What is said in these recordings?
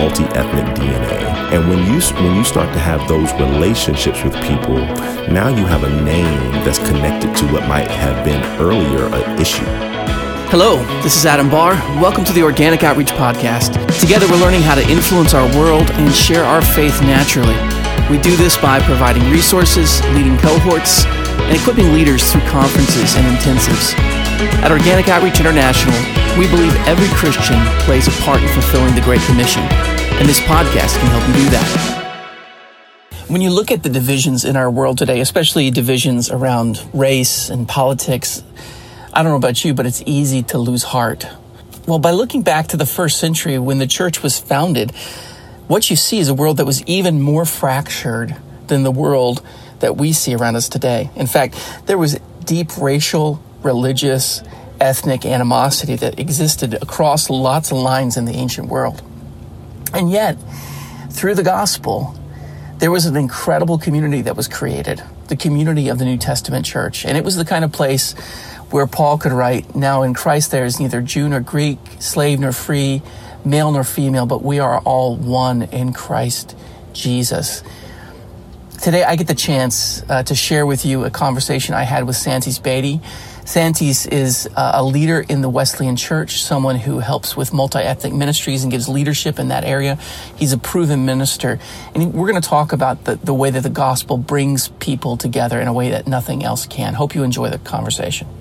multi-ethnic DNA. And when you when you start to have those relationships with people, now you have a name that's connected to what might have been earlier an issue. Hello, this is Adam Barr. Welcome to the Organic Outreach Podcast. Together, we're learning how to influence our world and share our faith naturally. We do this by providing resources, leading cohorts, and equipping leaders through conferences and intensives. At Organic Outreach International, we believe every Christian plays a part in fulfilling the Great Commission, and this podcast can help you do that. When you look at the divisions in our world today, especially divisions around race and politics, I don't know about you, but it's easy to lose heart. Well, by looking back to the first century when the church was founded, what you see is a world that was even more fractured than the world that we see around us today. In fact, there was deep racial, religious, ethnic animosity that existed across lots of lines in the ancient world. And yet, through the gospel, there was an incredible community that was created, the community of the New Testament church. And it was the kind of place where Paul could write, Now in Christ there is neither Jew nor Greek, slave nor free, male nor female, but we are all one in Christ Jesus. Today I get the chance uh, to share with you a conversation I had with Santes Beatty. Santes is uh, a leader in the Wesleyan Church, someone who helps with multi ethnic ministries and gives leadership in that area. He's a proven minister. And we're going to talk about the, the way that the gospel brings people together in a way that nothing else can. Hope you enjoy the conversation.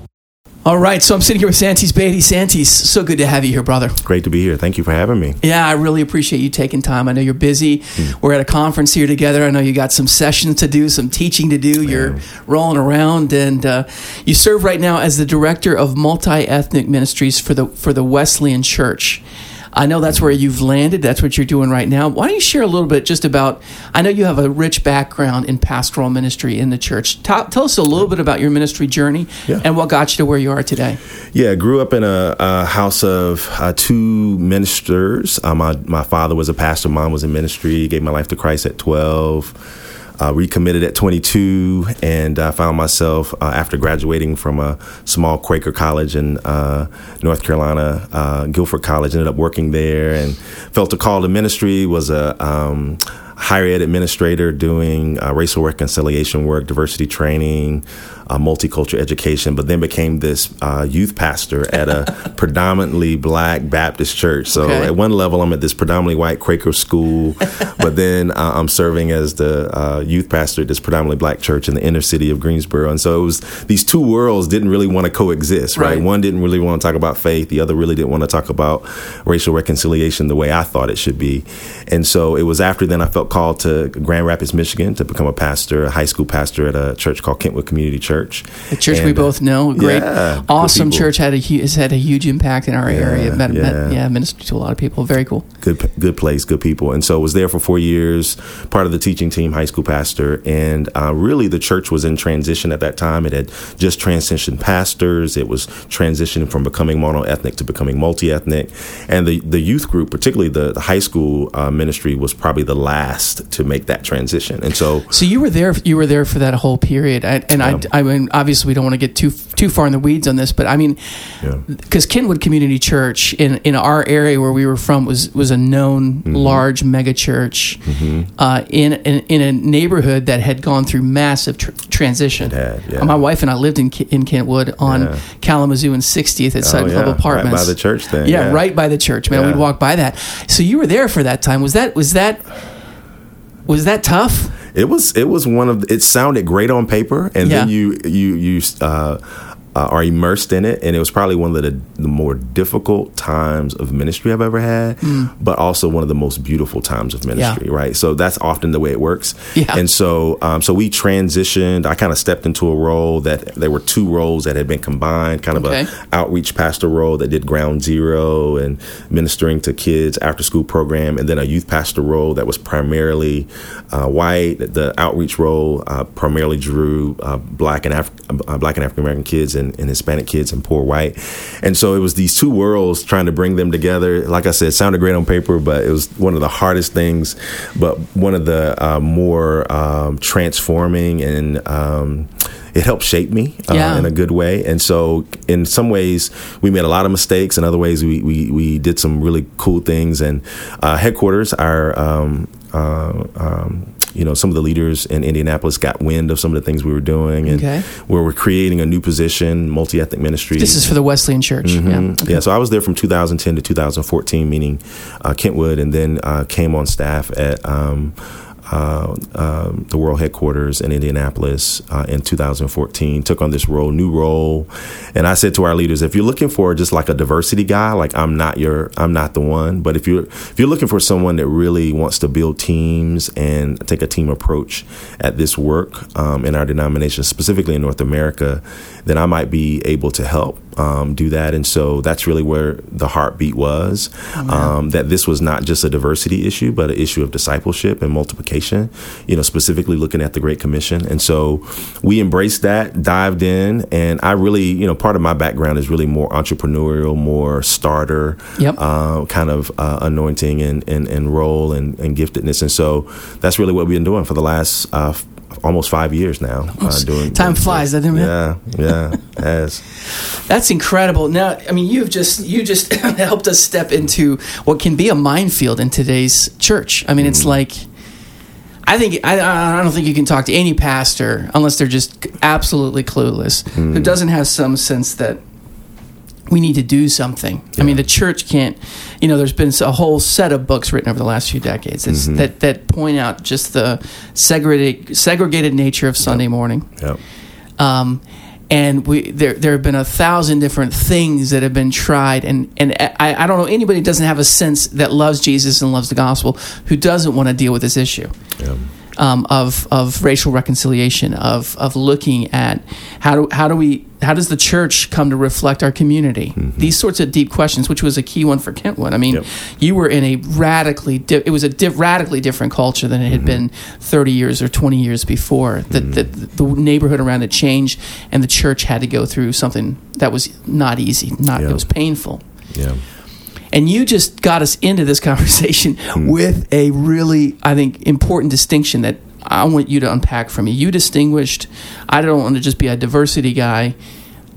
All right, so I'm sitting here with Santes Beatty. Santes, so good to have you here, brother. Great to be here. Thank you for having me. Yeah, I really appreciate you taking time. I know you're busy. Mm. We're at a conference here together. I know you got some sessions to do, some teaching to do. Yeah. You're rolling around, and uh, you serve right now as the director of multi ethnic ministries for the for the Wesleyan Church. I know that's where you've landed. That's what you're doing right now. Why don't you share a little bit just about? I know you have a rich background in pastoral ministry in the church. Tell, tell us a little bit about your ministry journey yeah. and what got you to where you are today. Yeah, I grew up in a, a house of uh, two ministers. Uh, my my father was a pastor. Mom was in ministry. Gave my life to Christ at twelve uh, recommitted at 22 and uh, found myself uh, after graduating from a small Quaker college in uh, North Carolina, uh, Guilford College. Ended up working there and felt a call to ministry. Was a um, higher ed administrator doing uh, racial reconciliation work, diversity training, uh, multicultural education, but then became this uh, youth pastor at a predominantly black Baptist church. So okay. at one level, I'm at this predominantly white Quaker school, but then uh, I'm serving as the uh, youth pastor at this predominantly black church in the inner city of Greensboro. And so it was these two worlds didn't really want to coexist, right? right? One didn't really want to talk about faith, the other really didn't want to talk about racial reconciliation the way I thought it should be. And so it was after then I felt called to Grand Rapids, Michigan to become a pastor, a high school pastor at a church called Kentwood Community Church church. A church and, we both know, great, yeah, awesome church had a has had a huge impact in our yeah, area. Met, yeah, met, yeah, ministered to a lot of people. Very cool. Good, good place, good people. And so I was there for four years, part of the teaching team, high school pastor, and uh, really the church was in transition at that time. It had just transitioned pastors. It was transitioning from becoming mono ethnic to becoming multi ethnic, and the the youth group, particularly the, the high school uh, ministry, was probably the last to make that transition. And so, so you were there. You were there for that whole period, I, and I, I mean, obviously we don't want to get too too far in the weeds on this, but I mean, because yeah. Kentwood Community Church in in our area where we were from was was a known mm-hmm. large mega church mm-hmm. uh, in, in, in a neighborhood that had gone through massive tr- transition. Had, yeah. My wife and I lived in in Kentwood on yeah. Kalamazoo and 60th at Sutton Club Apartments, right by the church. Then yeah, right by the church. Man, we'd walk by that. So you were there for that time. Was that was that was that tough? It was it was one of it sounded great on paper, and yeah. then you you you uh, uh, are immersed in it. And it was probably one of the, the more difficult times of ministry I've ever had, mm. but also one of the most beautiful times of ministry, yeah. right? So that's often the way it works. Yeah. And so, um, so we transitioned. I kind of stepped into a role that there were two roles that had been combined, kind of okay. a outreach pastor role that did ground zero and ministering to kids after school program, and then a youth pastor role that was primarily uh, white. The outreach role uh, primarily drew uh, black and Af- uh, black and African American kids and, and, Hispanic kids and poor white. And so it was these two worlds trying to bring them together. Like I said, it sounded great on paper, but it was one of the hardest things, but one of the uh, more um, transforming and um, it helped shape me uh, Yeah. in a good way. And so, in some ways, we made a lot of mistakes. In other ways, we we, we did some really cool things. And uh, headquarters, our um, uh, um, you know, some of the leaders in Indianapolis got wind of some of the things we were doing, and Okay. where we're creating a new position, multi ethnic ministry. This is for the Wesleyan Church. Mhm. Yeah. Yeah, so I was there from 2010 to 2014, meaning uh, Kentwood, and then uh, came on staff at um, uh, um, the world headquarters in Indianapolis uh, in 2014. Took on this role, new role, and I said to our leaders, if you're looking for just like a diversity guy, like I'm not your, I'm not the one. But if you're if you're looking for someone that really wants to build teams and take a team approach at this work um, in our denomination, specifically in North America, then I might be able to help um, do that. And so that's really where the heartbeat was. Um, that this was not just a diversity issue, but an issue of discipleship and multiplication. You know, specifically looking at the Great Commission. And so we embraced that, dived in, and I really, you know, part of my background is really more entrepreneurial, more starter, Yep. uh, kind of uh, anointing and, and, and role and, and giftedness. And so that's really what we've been doing for the last. Uh, Almost five years now. Uh, doing Time doing- flies, doesn't it? Yeah, yeah, it has. That's incredible. Now, I mean, you've just you just helped us step into what can be a minefield in today's church. I mean, it's like I think I, I don't think you can talk to any pastor unless they're just absolutely clueless who doesn't have some sense that we need to do something. I mean, the church can't. You know, there's been a whole set of books written over the last few decades that's, that that point out just the segregated segregated nature of Sunday morning. Yep. Um, and we there there have been a thousand different things that have been tried, and and I, I don't know anybody who doesn't have a sense that loves Jesus and loves the gospel who doesn't want to deal with this issue Yeah. Um, of of racial reconciliation, of of looking at how do how do we how does the church come to reflect our community? Mm-hmm. These sorts of deep questions, which was a key one for Kentwood. I mean, Yep. you were in a radically di- it was a di- radically different culture than it had mm-hmm. been thirty years or twenty years before. That mm-hmm. that the neighborhood around it changed, and the church had to go through something that was not easy. Not Yeah. it was painful. Yeah. And you just got us into this conversation with a really, I think, important distinction that I want you to unpack for me. You distinguished, I don't want to just be a diversity guy.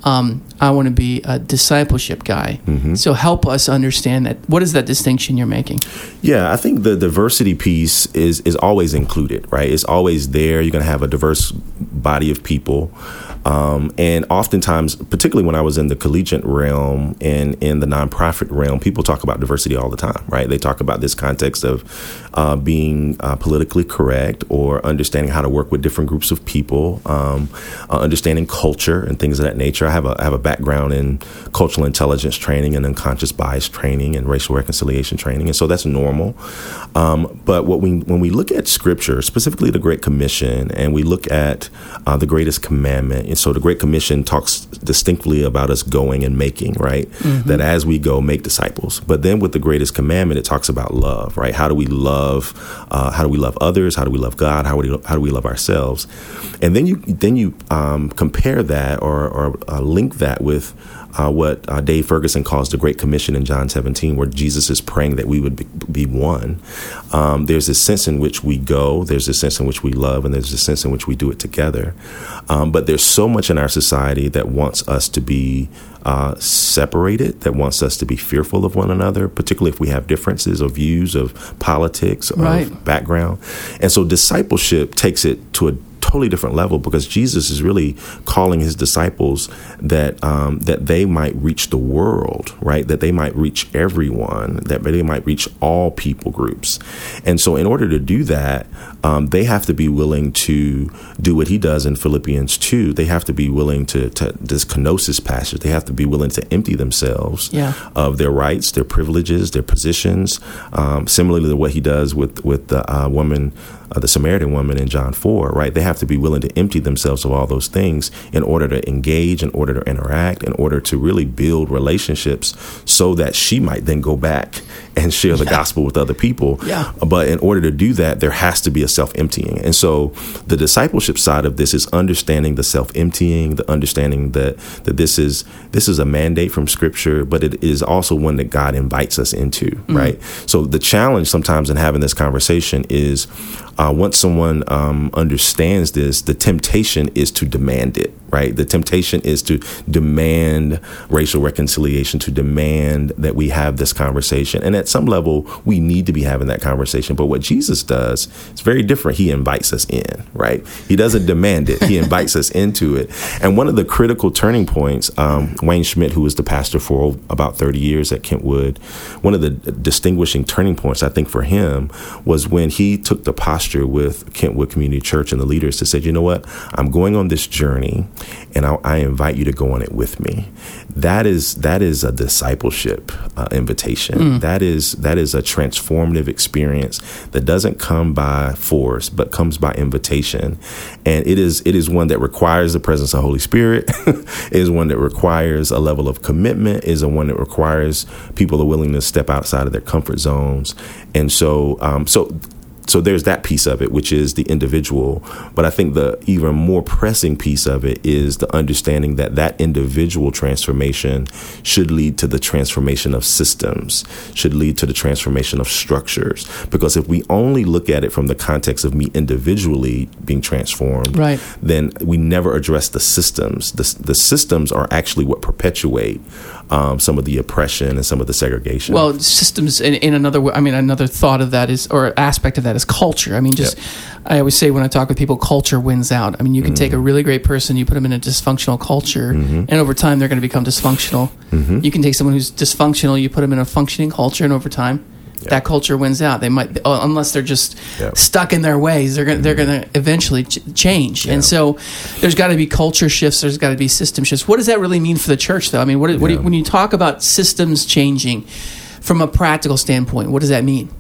Um, I want to be a discipleship guy. So help us understand that. What is that distinction you're making? Yeah, I think the diversity piece is is always included, right? It's always there. You're going to have a diverse body of people, um, and oftentimes, particularly when I was in the collegiate realm and in the nonprofit realm, people talk about diversity all the time, right? They talk about this context of uh, being uh, politically correct or understanding how to work with different groups of people, um, uh, understanding culture and things of that nature. I have a I have a background in cultural intelligence training and unconscious bias training and racial reconciliation training, and so that's normal. Um, but what we when we look at Scripture, specifically the Great Commission, and we look at uh, the greatest commandment, and so the Great Commission talks distinctly about us going and making, right? That as we go, make disciples. But then with the greatest commandment, it talks about love, right? How do we love? Uh, how do we love others? How do we love God? How do we how do we love ourselves? And then you then you um, compare that or, or uh, link that with uh, what uh, Dave Ferguson calls the Great Commission in John 17, where Jesus is praying that we would be, be one. Um, there's a sense in which we go, there's a sense in which we love, and there's a sense in which we do it together. Um, but there's so much in our society that wants us to be uh, separated, that wants us to be fearful of one another, particularly if we have differences of views of politics, Right. of background. And so discipleship takes it to a totally different level because Jesus is really calling his disciples that um, that they might reach the world, right? That they might reach everyone, that they might reach all people groups. And so, in order to do that, um, they have to be willing to do what he does in Philippians two. They have to be willing to, to this kenosis passage. They have to be willing to empty themselves Yeah. of their rights, their privileges, their positions. Um, similarly to what he does with with the uh, woman, uh, the Samaritan woman in John four, right? They have to be willing to empty themselves of all those things in order to engage, in order to interact, in order to really build relationships, so that she might then go back and share the gospel with other people. Yeah. But in order to do that, there has to be a self emptying. And so the discipleship side of this is understanding the self emptying, the understanding that that this is this is a mandate from scripture, but it is also one that God invites us into, mm. right? So the challenge sometimes in having this conversation is uh, once someone um, understands this, the temptation is to demand it, right? The temptation is to demand racial reconciliation, to demand that we have this conversation. And at some level, we need to be having that conversation. But what Jesus does is very different. He invites us in, right? He doesn't demand it, he invites us into it. And one of the critical turning points, um, Wayne Schmidt, who was the pastor for about 30 years at Kentwood, one of the distinguishing turning points, I think, for him was when he took the posture with Kentwood Community Church and the leaders to say, you know what, I'm going on this journey, and I, I invite you to go on it with me. That is that is a discipleship uh, invitation. Mm. That is that is a transformative experience that doesn't come by force, but comes by invitation, and it is it is one that requires the presence of Holy Spirit. it is one that requires a level of commitment. It is a one that requires people are willing to step outside of their comfort zones, and so um, so so there's that piece of it, which is the individual. But I think the even more pressing piece of it is the understanding that that individual transformation should lead to the transformation of systems, should lead to the transformation of structures. Because if we only look at it from the context of me individually being transformed, right. then we never address the systems. The, the systems are actually what perpetuate um, some of the oppression and some of the segregation. Well, systems in, in another I mean, another thought of that is, or aspect of that is culture. I mean, just yep. I always say when I talk with people, culture wins out. I mean, you can mm-hmm. take a mm-hmm. really great person, you put them in a dysfunctional culture, mm-hmm. and over time they're going to become dysfunctional. Mm-hmm. You can take someone who's dysfunctional, you put them in a functioning culture, and over time yeah. that culture wins out. They might, uh, unless they're just yeah. stuck in their ways, they're gonna, they're mm-hmm. going to eventually ch- change. Yeah. And so, there's got to be culture shifts. There's got to be system shifts. What does that really mean for the church, though? I mean, what, what you, when you talk about systems changing from a practical standpoint, what does that mean?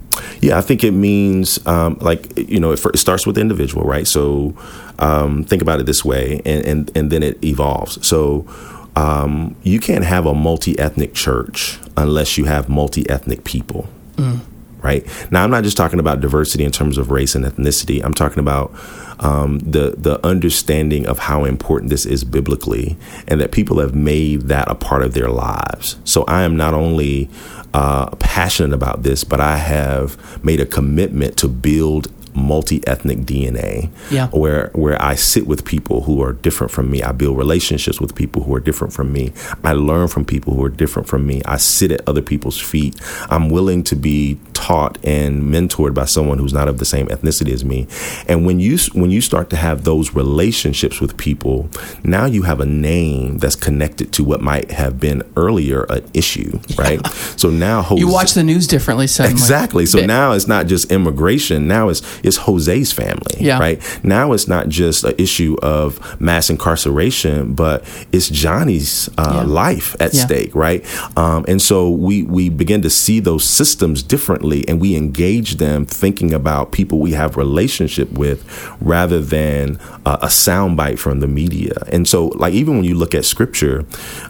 Yeah, I think it means um, like you know it, it, starts with the individual, right? So um, think about it this way, and and, and then it evolves. So um, you can't have a multi ethnic church unless you have multi ethnic people. Mm. Right now, I'm not just talking about diversity in terms of race and ethnicity. I'm talking about um, the the understanding of how important this is biblically, and that people have made that a part of their lives. So I am not only uh, passionate about this, but I have made a commitment to build multi-ethnic DNA yeah. where where I sit with people who are different from me. I build relationships with people who are different from me. I learn from people who are different from me. I sit at other people's feet. I'm willing to be taught and mentored by someone who's not of the same ethnicity as me. And when you when you start to have those relationships with people, now you have a name that's connected to what might have been earlier an issue, right? Yeah. So now Jose, you watch the news differently suddenly. Exactly. So now it's not just immigration. Now it's it's Jose's family, yeah. right? Now it's not just an issue of mass incarceration, but it's Johnny's uh, yeah. life at stake, right? Um, and so we we begin to see those systems differently, and we engage them thinking about people we have relationship with rather than uh, a soundbite from the media. And so, like even when you look at Scripture,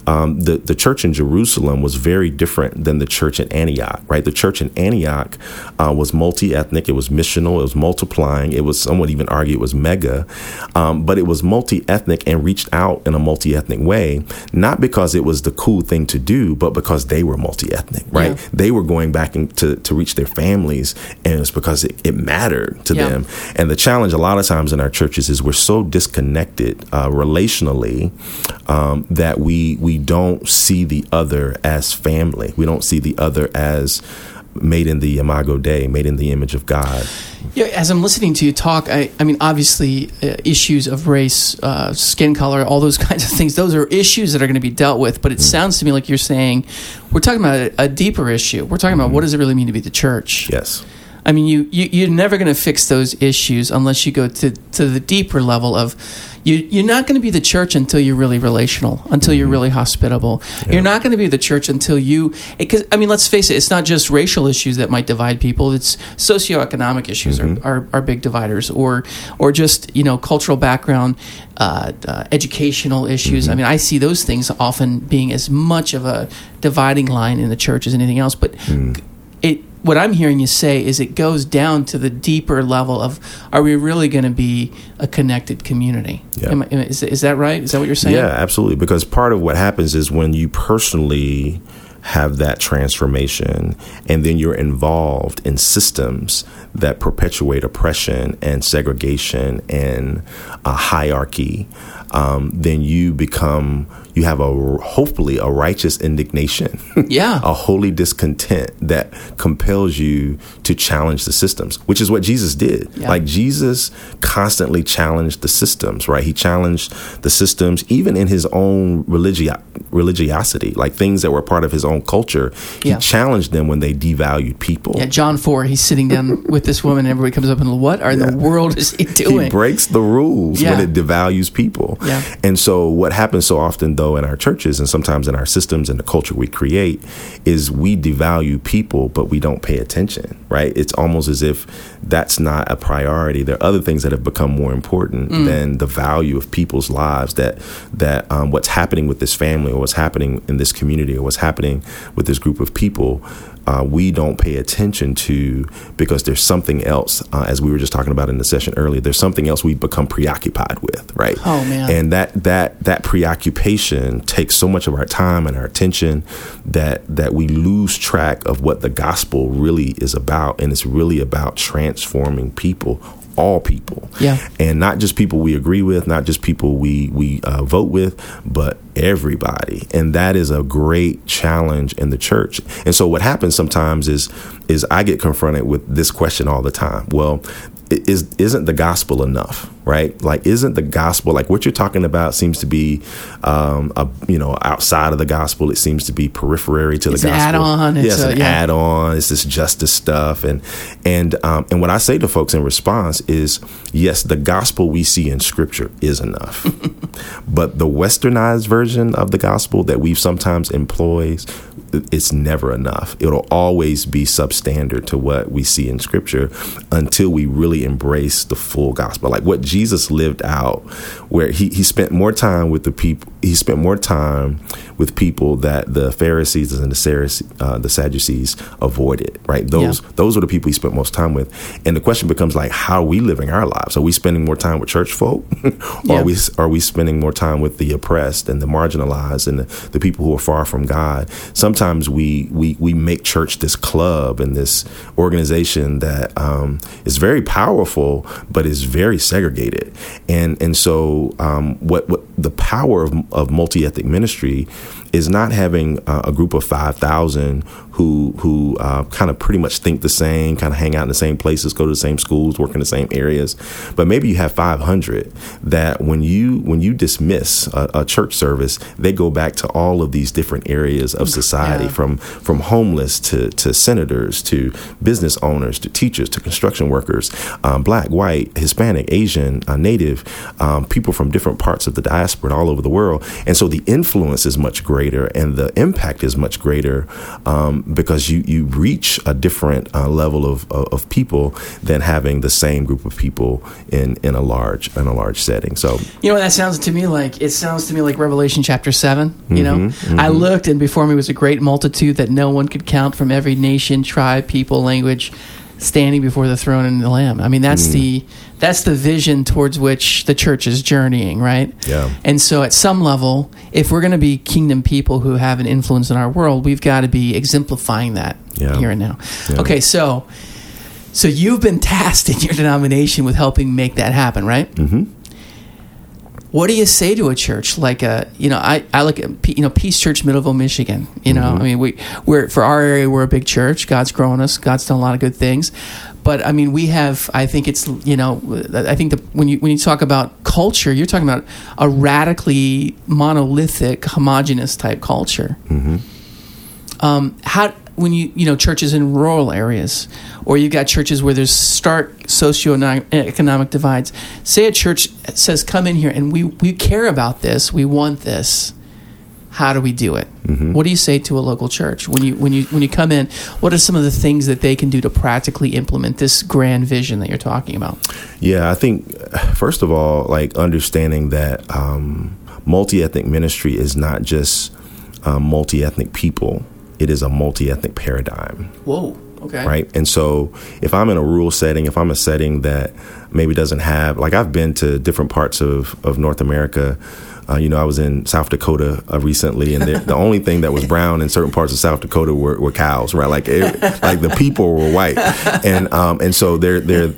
um, the the church in Jerusalem was very different than the church in Antioch, right? The church in Antioch uh, was multi ethnic, it was missional, it was multiplying. It was someone even argue it was mega, um, but it was multi ethnic and reached out in a multi ethnic way, not because it was the cool thing to do, but because they were multi ethnic, right? Yeah. They were going back to, to reach their families, and it's because it, it mattered to yeah. them. And the challenge a lot of times in our churches is we're so disconnected uh, relationally um, that we we don't see the other as family. We don't see the other as made in the imago Dei, made in the image of God. Yeah, as I'm listening to you talk, I, I mean, obviously, uh, issues of race, uh, skin color, all those kinds of things, those are issues that are going to be dealt with. But it mm. sounds to me like you're saying we're talking about a, a deeper issue. We're talking mm. about what does it really mean to be the church? Yes. I mean, you, you you're never going to fix those issues unless you go to to the deeper level of you you're not going to be the church until you're really relational, until you're mm-hmm. really hospitable. Yeah. You're not going to be the church until you because I mean, let's face it, it's not just racial issues that might divide people. It's socioeconomic issues mm-hmm. are, are, are big dividers, or or just you know cultural background, uh, uh, educational issues. Mm-hmm. I mean, I see those things often being as much of a dividing line in the church as anything else, but. Mm. It, what I'm hearing you say is it goes down to the deeper level of are we really going to be a connected community? Yeah. Am, is, is that right? Is that what you're saying? Yeah, absolutely. Because part of what happens is when you personally have that transformation, and then you're involved in systems that perpetuate oppression and segregation and a hierarchy, um, then you become you have a hopefully a righteous indignation. Yeah. A holy discontent that compels you to challenge the systems which is what jesus did. Yeah. like jesus constantly challenged the systems right? He challenged the systems even in his own religi- religiosity like things that were part of his own culture. He yeah. challenged them when they devalued people. Yeah john 4 he's sitting down with this woman and everybody comes up and what are yeah. the world is he doing? he breaks the rules when it devalues people yeah. and so what happens so often though in our churches and sometimes in our systems and the culture we create is we devalue people, but we don't pay attention, right? It's almost as if that's not a priority. There are other things that have become more important mm. than the value of people's lives. That that um, what's happening with this family or what's happening in this community or what's happening with this group of people uh, we don't pay attention to because there's something else, uh, as we were just talking about in the session earlier. There's something else we become preoccupied with, right? Oh man! And that that that preoccupation takes so much of our time and our attention that that we lose track of what the gospel really is about, and it's really about transforming people all people. Yeah. And not just people we agree with, not just people we we uh, vote with, but everybody. And that is a great challenge in the church. And so what happens sometimes is is I get confronted with this question all the time. Well, is isn't the gospel enough right? Like isn't the gospel like what you're talking about seems to be um a, you know outside of the gospel. It seems to be periphery to it's the gospel. add-on yeah, an yeah. add-on. It's this justice stuff. And and um and what i say to folks in response is yes the gospel we see in scripture is enough. But the westernized version of the gospel that we've sometimes employs it's never enough. It'll always be substandard to what we see in scripture until we really embrace the full gospel. Like what Jesus lived out, where he, he spent more time with the people, he spent more time with people that the Pharisees and the, Sadducees, uh, the Sadducees avoided, right? Those yeah. those are the people he spent most time with. And the question becomes like, how are we living our lives? Are we spending more time with church folk? or yeah. are we are we spending more time with the oppressed and the marginalized and the, the people who are far from God? Sometimes we we we make church this club and this organization that um, is very powerful but is very segregated. And and so um, what what the power of, of multi ethnic ministry is not having uh, a group of 5,000 who who uh, kind of pretty much think the same, kind of hang out in the same places, go to the same schools, work in the same areas. But maybe you have 500 that when you when you dismiss a, a church service, they go back to all of these different areas of society, yeah. from from homeless to to senators to business owners to teachers to construction workers, um, black, white, Hispanic, Asian, uh, Native, um, people from different parts of the diaspora and all over the world, and so the influence is much greater greater and the impact is much greater um, because you, you reach a different uh, level of, of people than having the same group of people in, in a large in a large setting. So you know what that sounds to me like? It sounds to me like Revelation chapter seven. You mm-hmm, know, mm-hmm. I looked and before me was a great multitude that no one could count from every nation, tribe, people, language standing before the throne and the lamb. I mean, that's mm. the that's the vision towards which the church is journeying, right? Yeah. And so at some level, if we're going to be kingdom people who have an influence in our world, we've got to be exemplifying that yeah. here and now. Yeah. Okay, so so you've been tasked in your denomination with helping make that happen, right? hmm what do you say to a church like a you know I, I look at you know Peace Church Middleville Michigan you know mm-hmm. I mean we we're for our area we're a big church God's growing us God's done a lot of good things but I mean we have I think it's you know I think that when you when you talk about culture you're talking about a radically monolithic homogenous type culture. Mm-hmm. um, how when you you know churches in rural areas or you've got churches where there's stark socioeconomic divides. Say a church says come in here and we we care about this we want this how do we do it mm-hmm. what do you say to a local church when you when you when you come in what are some of the things that they can do to practically implement this grand vision that you're talking about yeah i think first of all like understanding that um, multi-ethnic ministry is not just um, multi-ethnic people it is a multi ethnic paradigm. Whoa. Okay. Right. And so if I'm in a rural setting, if I'm a setting that maybe doesn't have, like I've been to different parts of, of North America Uh, you know, I was in South Dakota uh, recently, and the, the, only thing that was brown in certain parts of South Dakota were, were cows, right? Like, it, like the people were white, and um, and so they're they're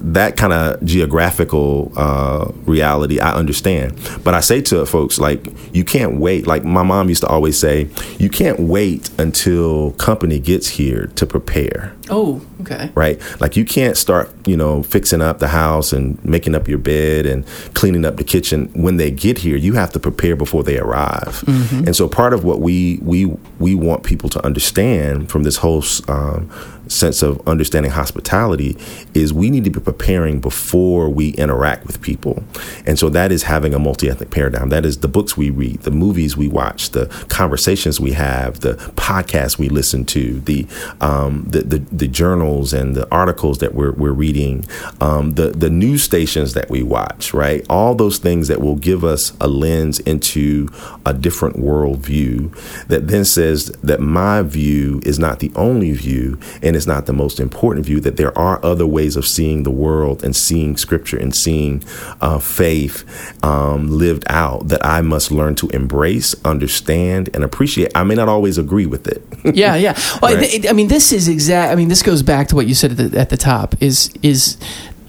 that kind of geographical uh, reality. I understand, but I say to folks like, you can't wait. Like my mom used to always say, you can't wait until company gets here to prepare. Oh, okay. Right? Like you can't start, you know, fixing up the house and making up your bed and cleaning up the kitchen when they get here. You have to prepare before they arrive. Mm-hmm. And so part of what we we we want people to understand from this whole um, sense of understanding hospitality is we need to be preparing before we interact with people. And so that is having a multi ethnic paradigm. That is the books we read, the movies we watch, the conversations we have, the podcasts we listen to, the um, the, the, the, journals and the articles that we're, we're reading, um, the, the news stations that we watch, right? All those things that will give us a lens into a different worldview that then says that my view is not the only view and it's not the most important view, that there are other ways of seeing the world and seeing scripture and seeing uh, faith um, lived out that I must learn to embrace, understand, and appreciate. I may not always agree with it. yeah, yeah. Well, right? I, I mean, this is exact. I mean, this goes back to what you said at the, at the top. Is is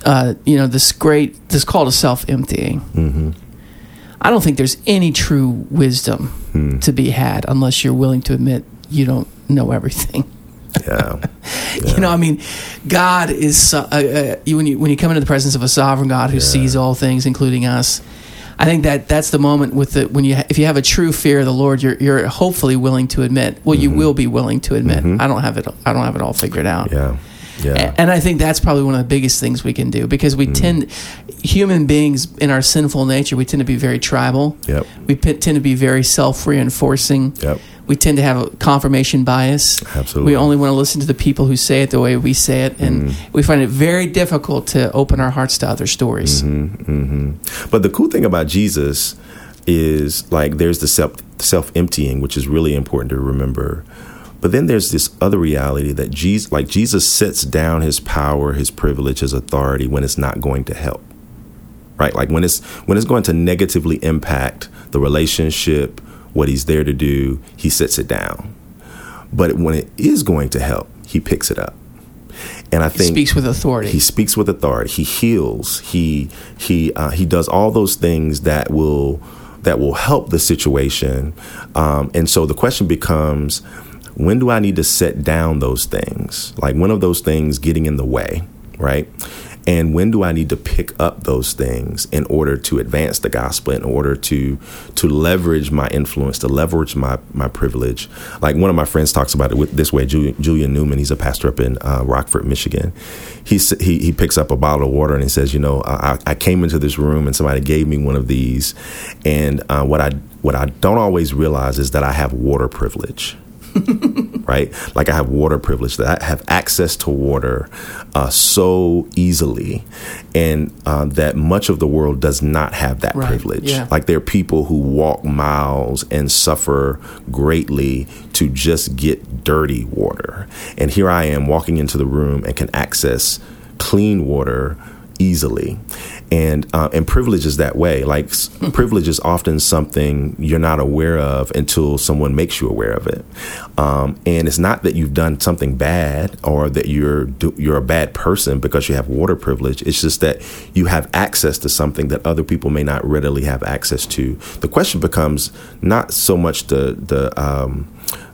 uh, you know this great this call to self emptying. Mm-hmm. I don't think there's any true wisdom hmm. to be had unless you're willing to admit you don't know everything. Yeah. yeah. you know, I mean, God is uh, uh, when you when you come into the presence of a sovereign God who yeah. sees all things, including us. I think that that's the moment with the when you if you have a true fear of the Lord, you're you're hopefully willing to admit. Well, mm-hmm. you will be willing to admit. Mm-hmm. I don't have it. I don't have it all figured out. Yeah. Yeah. And I think that's probably one of the biggest things we can do because we mm. tend, human beings in our sinful nature, we tend to be very tribal. Yep. We tend to be very self reinforcing. Yep we tend to have a confirmation bias. Absolutely. We only want to listen to the people who say it the way we say it, and mm-hmm. we find it very difficult to open our hearts to other stories. Mm-hmm, mm-hmm. But the cool thing about Jesus is like there's the self self emptying, which is really important to remember. But then there's this other reality that Jesus, like Jesus, sets down his power, his privilege, his authority when it's not going to help. Right, like when it's when it's going to negatively impact the relationship, what he's there to do, he sets it down. But when it is going to help, he picks it up. And I think he speaks with authority. He speaks with authority. He heals. He he uh, he does all those things that will that will help the situation. Um, and so the question becomes, when do I need to set down those things? Like one of those things getting in the way, right? and when do I need to pick up those things in order to advance the gospel, in order to to leverage my influence, to leverage my my privilege. Like one of my friends talks about it this way. Julian, Julian Newman, he's a pastor up in uh, Rockford, Michigan. He, he he picks up a bottle of water and he says, you know, I, I came into this room and somebody gave me one of these, and uh, what I what I don't always realize is that I have water privilege. right? Like I have water privilege, that I have access to water uh, so easily, and uh, that much of the world does not have that right. privilege. Yeah. Like there are people who walk miles and suffer greatly to just get dirty water. And here I am walking into the room and can access clean water easily and uh, and privilege is that way. Like mm-hmm. privilege is often something you're not aware of until someone makes you aware of it. Um, and it's not that you've done something bad or that you're you're a bad person because you have water privilege. It's just that you have access to something that other people may not readily have access to. The question becomes not so much the the um,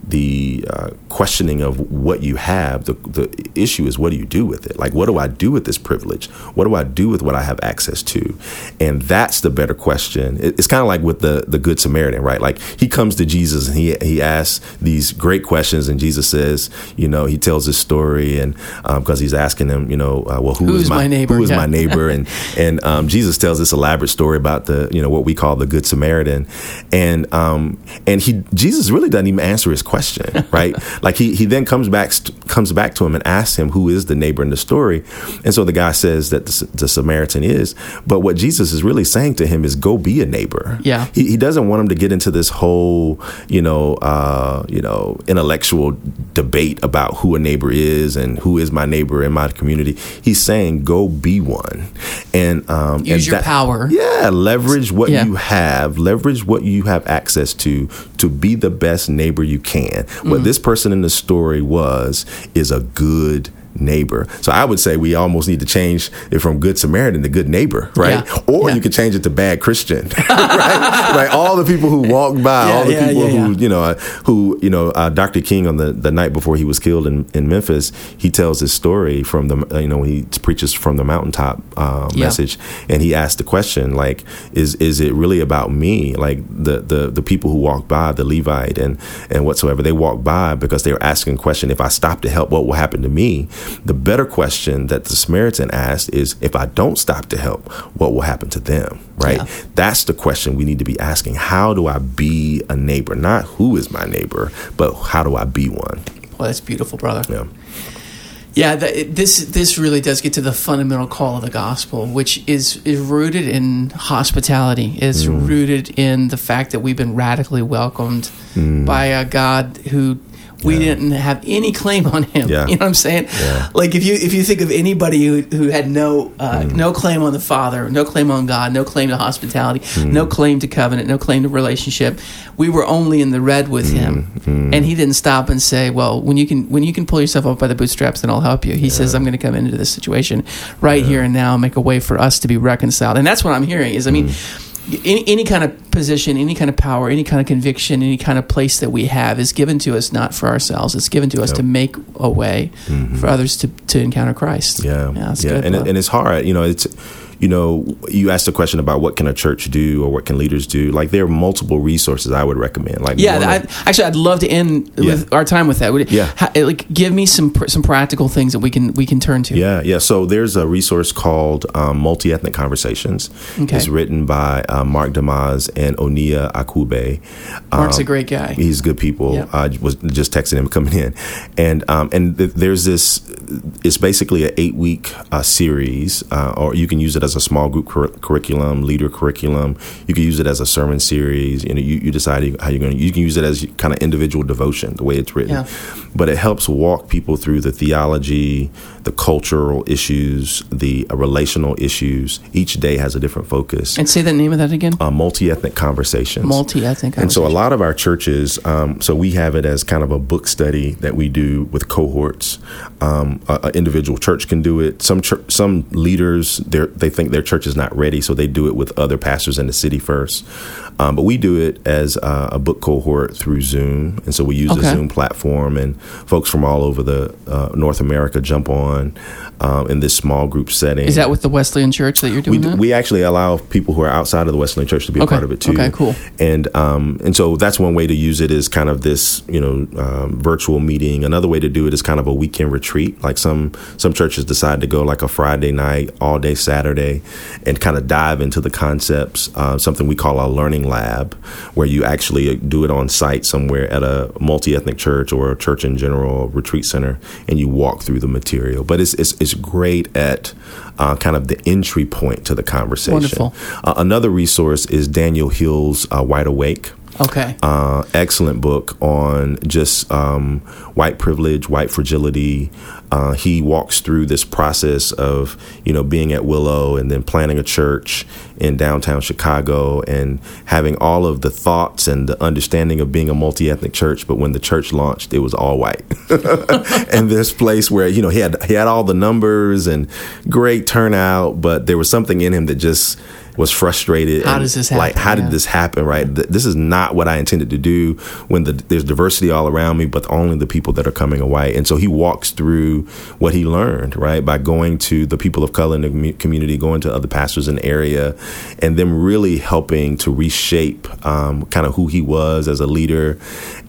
the uh, questioning of what you have. The, the issue is what do you do with it? Like, what do I do with this privilege? What do I do with what I have access to? And that's the better question. It, it's kind of like with the the Good Samaritan, right? Like he comes to Jesus and he he asks these great questions, and Jesus says, you know, he tells his story, and because um, he's asking him, you know, uh, well, who Who's is my, my, neighbor? Who is yeah. my neighbor? And and um, Jesus tells this elaborate story about the you know what we call the Good Samaritan, and um, and he Jesus really doesn't even answer his question question, right? like he he then comes back comes back to him and asks him who is the neighbor in the story, and so the guy says that the, the Samaritan is. But what Jesus is really saying to him is, go be a neighbor. Yeah. He, he doesn't want him to get into this whole you know uh, you know intellectual debate about who a neighbor is and who is my neighbor in my community. He's saying, go be one, and um, use and your that, power. Yeah, leverage what Yeah. you have, leverage what you have access to to be the best neighbor you can. Mm-hmm. What this person in the story was is a good neighbor. So I would say we almost need to change it from good Samaritan to good neighbor, right? Yeah. Or Yeah. you could change it to bad Christian, right? Right. All the people who walked by, Yeah, all the people who you know, uh, who you know, uh, Dr. King on the the night before he was killed in, in Memphis, he tells his story from the you know he preaches from the mountaintop uh, message, and he asked the question like, is is it really about me? Like the the the people who walked by, the Levite and and whatsoever, they walked by because they were asking a question. If I stop to help, what will happen to me? The better question that the Samaritan asked is, if I don't stop to help, what will happen to them? Right. Yeah. That's the question we need to be asking. How do I be a neighbor? Not who is my neighbor, but how do I be one? Well, that's beautiful, brother. Yeah. Yeah, this this really does get to the fundamental call of the gospel, which is is rooted in hospitality. It's Mm. rooted in the fact that we've been radically welcomed Mm. by a God who we didn't have any claim on him. Yeah. You know what I'm saying? Yeah. Like if you if you think of anybody who, who had no uh, Mm. no claim on the Father, no claim on God, no claim to hospitality, Mm. no claim to covenant, no claim to relationship, we were only in the red with him, Mm. and he didn't stop and say, "Well, when you can when you can pull yourself up by the bootstraps, then I'll help you." He says, "I'm going to come into this situation right here and now, and make a way for us to be reconciled." And that's what I'm hearing. Is I mean. Any, any kind of position, any kind of power, any kind of conviction, any kind of place that we have is given to us not for ourselves. It's given to us to make a way for others to, to encounter Christ. Mm-hmm. Yeah, yeah, that's yeah, good. and, it, and it's hard. You know, it's you know, you asked the question about what can a church do or what can leaders do. Like there are multiple resources I would recommend. Like Yeah, I, actually, I'd love to end with our time with that. Would it- Yeah. like, give me some pr- some practical things that we can we can turn to. Yeah, yeah. So there's a resource called um, Multi Ethnic Conversations. Okay. It's written by uh, Mark DeYmaz and Oneya Okuwobi. Mark's Um, a great guy. He's good people. Yeah. I was just texting him coming in, and um, and th- there's this. It's basically an eight week uh, series, uh, or you can use it as a small group cur- curriculum, leader curriculum. You can use it as a sermon series. You know, you, you decide how you're going to. You can use it as kind of individual devotion, the way it's written. Yeah. But it helps walk people through the theology, the cultural issues, the uh, relational issues. Each day has a different focus. and say the name of that again. Uh, multi ethnic conversations. Multi ethnic. And so a lot of our churches, um, so we have it as kind of a book study that we do with cohorts. Um, a, a individual church can do it. Some some leaders they think their church is not ready, so they do it with other pastors in the city first. Um, but we do it as uh, a book cohort through Zoom, and so we use the Zoom platform, and folks from all over the uh, North America jump on um, in this small group setting. Is that with the Wesleyan Church that you're doing do, that? we actually allow people who are outside of the Wesleyan Church to be a part of it too. Okay, cool. And um, and so that's one way to use it is kind of this you know um, virtual meeting. Another way to do it is kind of a weekend retreat. Like some some churches decide to go like a Friday night, all day Saturday, and kind of dive into the concepts. Uh, something we call a learning lab, where you actually do it on site somewhere at a multi ethnic church or a church in general retreat center, and you walk through the material. But it's it's, it's great at uh, kind of the entry point to the conversation. Wonderful. Uh, another resource is Daniel Hill's uh, Wide Awake. Okay. Uh, excellent book on just um, white privilege, white fragility. Uh, he walks through this process of you know being at Willow and then planning a church in downtown Chicago and having all of the thoughts and the understanding of being a multi ethnic church. But when the church launched, it was all white. and this place where you know he had he had all the numbers and great turnout, but there was something in him that just was frustrated. How and, does this Like, happen? how did this happen? Right? Th- This is not what I intended to do. When the, there's diversity all around me, but only the people that are coming are white. And so he walks through what he learned, right, by going to the people of color in the commu- community, going to other pastors in the area, and them really helping to reshape um, kind of who he was as a leader.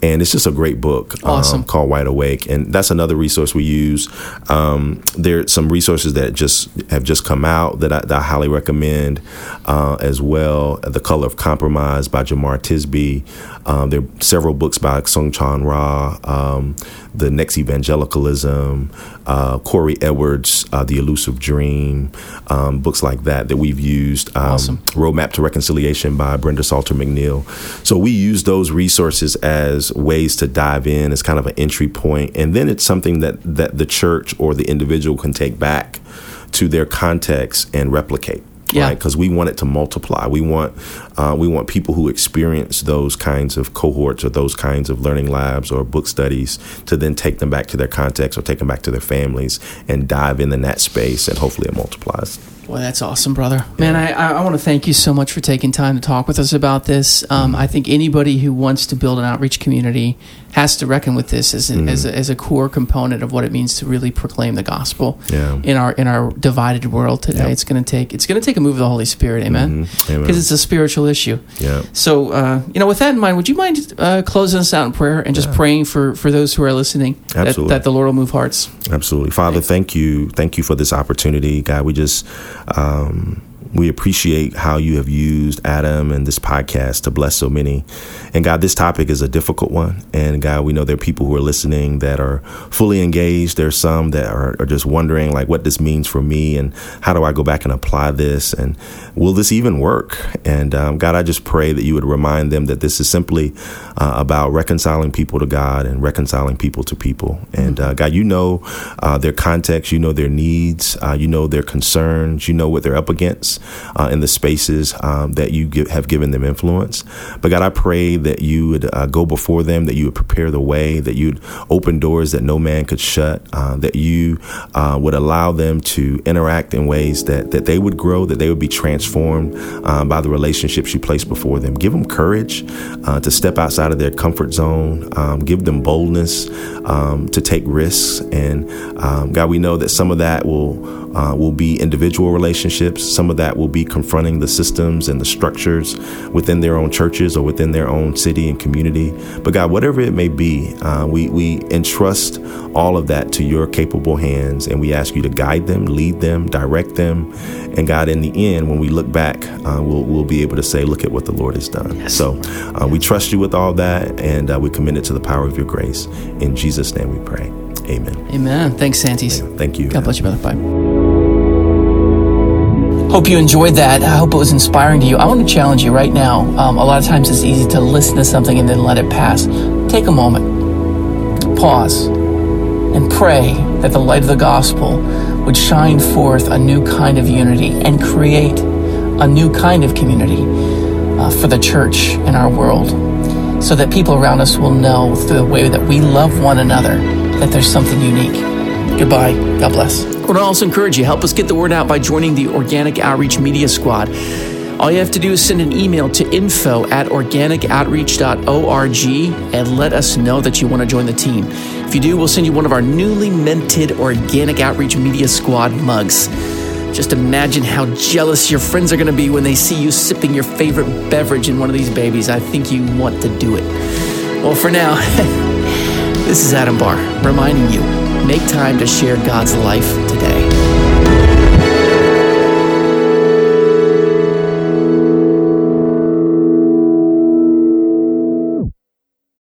And it's just a great book um, Awesome. called Wide Awake, and that's another resource we use. Um, there are some resources that just have just come out that I, that I highly recommend. Uh, as well. The Color of Compromise by Jemar Tisby. Um, there are several books by Soong-Chan Rah, um, The Next Evangelicalism, uh, Korie Edwards, uh, The Elusive Dream, um, books like that that we've used. Um, awesome. Roadmap to Reconciliation by Brenda Salter McNeil. So we use those resources as ways to dive in as kind of an entry point, and then it's something that that the church or the individual can take back to their context and replicate yeah. right? Because we want it to multiply. We want uh, we want people who experience those kinds of cohorts or those kinds of learning labs or book studies to then take them back to their context or take them back to their families and dive in in that space, and hopefully it multiplies. Well, that's awesome, brother. Man, I, I want to thank you so much for taking time to talk with us about this. Um, I think anybody who wants to build an outreach community has to reckon with this as a, mm. as, a, as, a, core component of what it means to really proclaim the gospel yeah. in our in our divided world today. Yep. It's going to take it's going to take a move of the Holy Spirit, amen. Because mm-hmm. it's a spiritual issue. Yeah. So, uh, you know, with that in mind, would you mind uh, closing us out in prayer and just yeah. praying for for those who are listening that, that, the Lord will move hearts? Absolutely, Father. Thank you, thank you for this opportunity, God. We just. Um, we appreciate how you have used Adam and this podcast to bless so many. And God, this topic is a difficult one. And God, we know there are people who are listening that are fully engaged. There's some that are, are just wondering, like, what this means for me and how do I go back and apply this? And will this even work? And um, God, I just pray that you would remind them that this is simply uh, about reconciling people to God and reconciling people to people. And uh, God, you know uh, their context, you know their needs, uh, you know their concerns, you know what they're up against uh, in the spaces um, that you give, have given them influence. But God, I pray that you would uh, go before them, that you would prepare the way, that you'd open doors that no man could shut, uh, that you uh, would allow them to interact in ways that, that they would grow, that they would be transformed uh, by the relationships you place before them. Give them courage uh, to step outside of their comfort zone, um, give them boldness um, to take risks. And um, God, we know that some of that will uh, will be individual relationships. Some of that will be confronting the systems and the structures within their own churches or within their own city and community. But God, whatever it may be, uh, we, we entrust all of that to your capable hands and we ask you to guide them, lead them, direct them. And God, in the end, when we look back, uh, we'll, we'll be able to say, look at what the Lord has done. Yes. So uh, we trust you with all that and uh, we commit it to the power of your grace. In Jesus' name we pray. Amen. Amen. Thanks, Santes. Thank you. God bless you, brother. Bye. I hope you enjoyed that. I hope it was inspiring to you. I want to challenge you right now. Um, a lot of times it's easy to listen to something and then let it pass. Take a moment, pause, and pray that the light of the gospel would shine forth a new kind of unity and create a new kind of community uh, for the church in our world so that people around us will know through the way that we love one another that there's something unique. Goodbye. God bless. I to also encourage you, help us get the word out by joining the Organic Outreach Media Squad. All you have to do is send an email to info at organicoutreach.org and let us know that you want to join the team. If you do, we'll send you one of our newly minted Organic Outreach Media Squad mugs. Just imagine how jealous your friends are going to be when they see you sipping your favorite beverage in one of these babies. I think you want to do it. Well, for now, this is Adam Barr reminding you make time to share God's life today.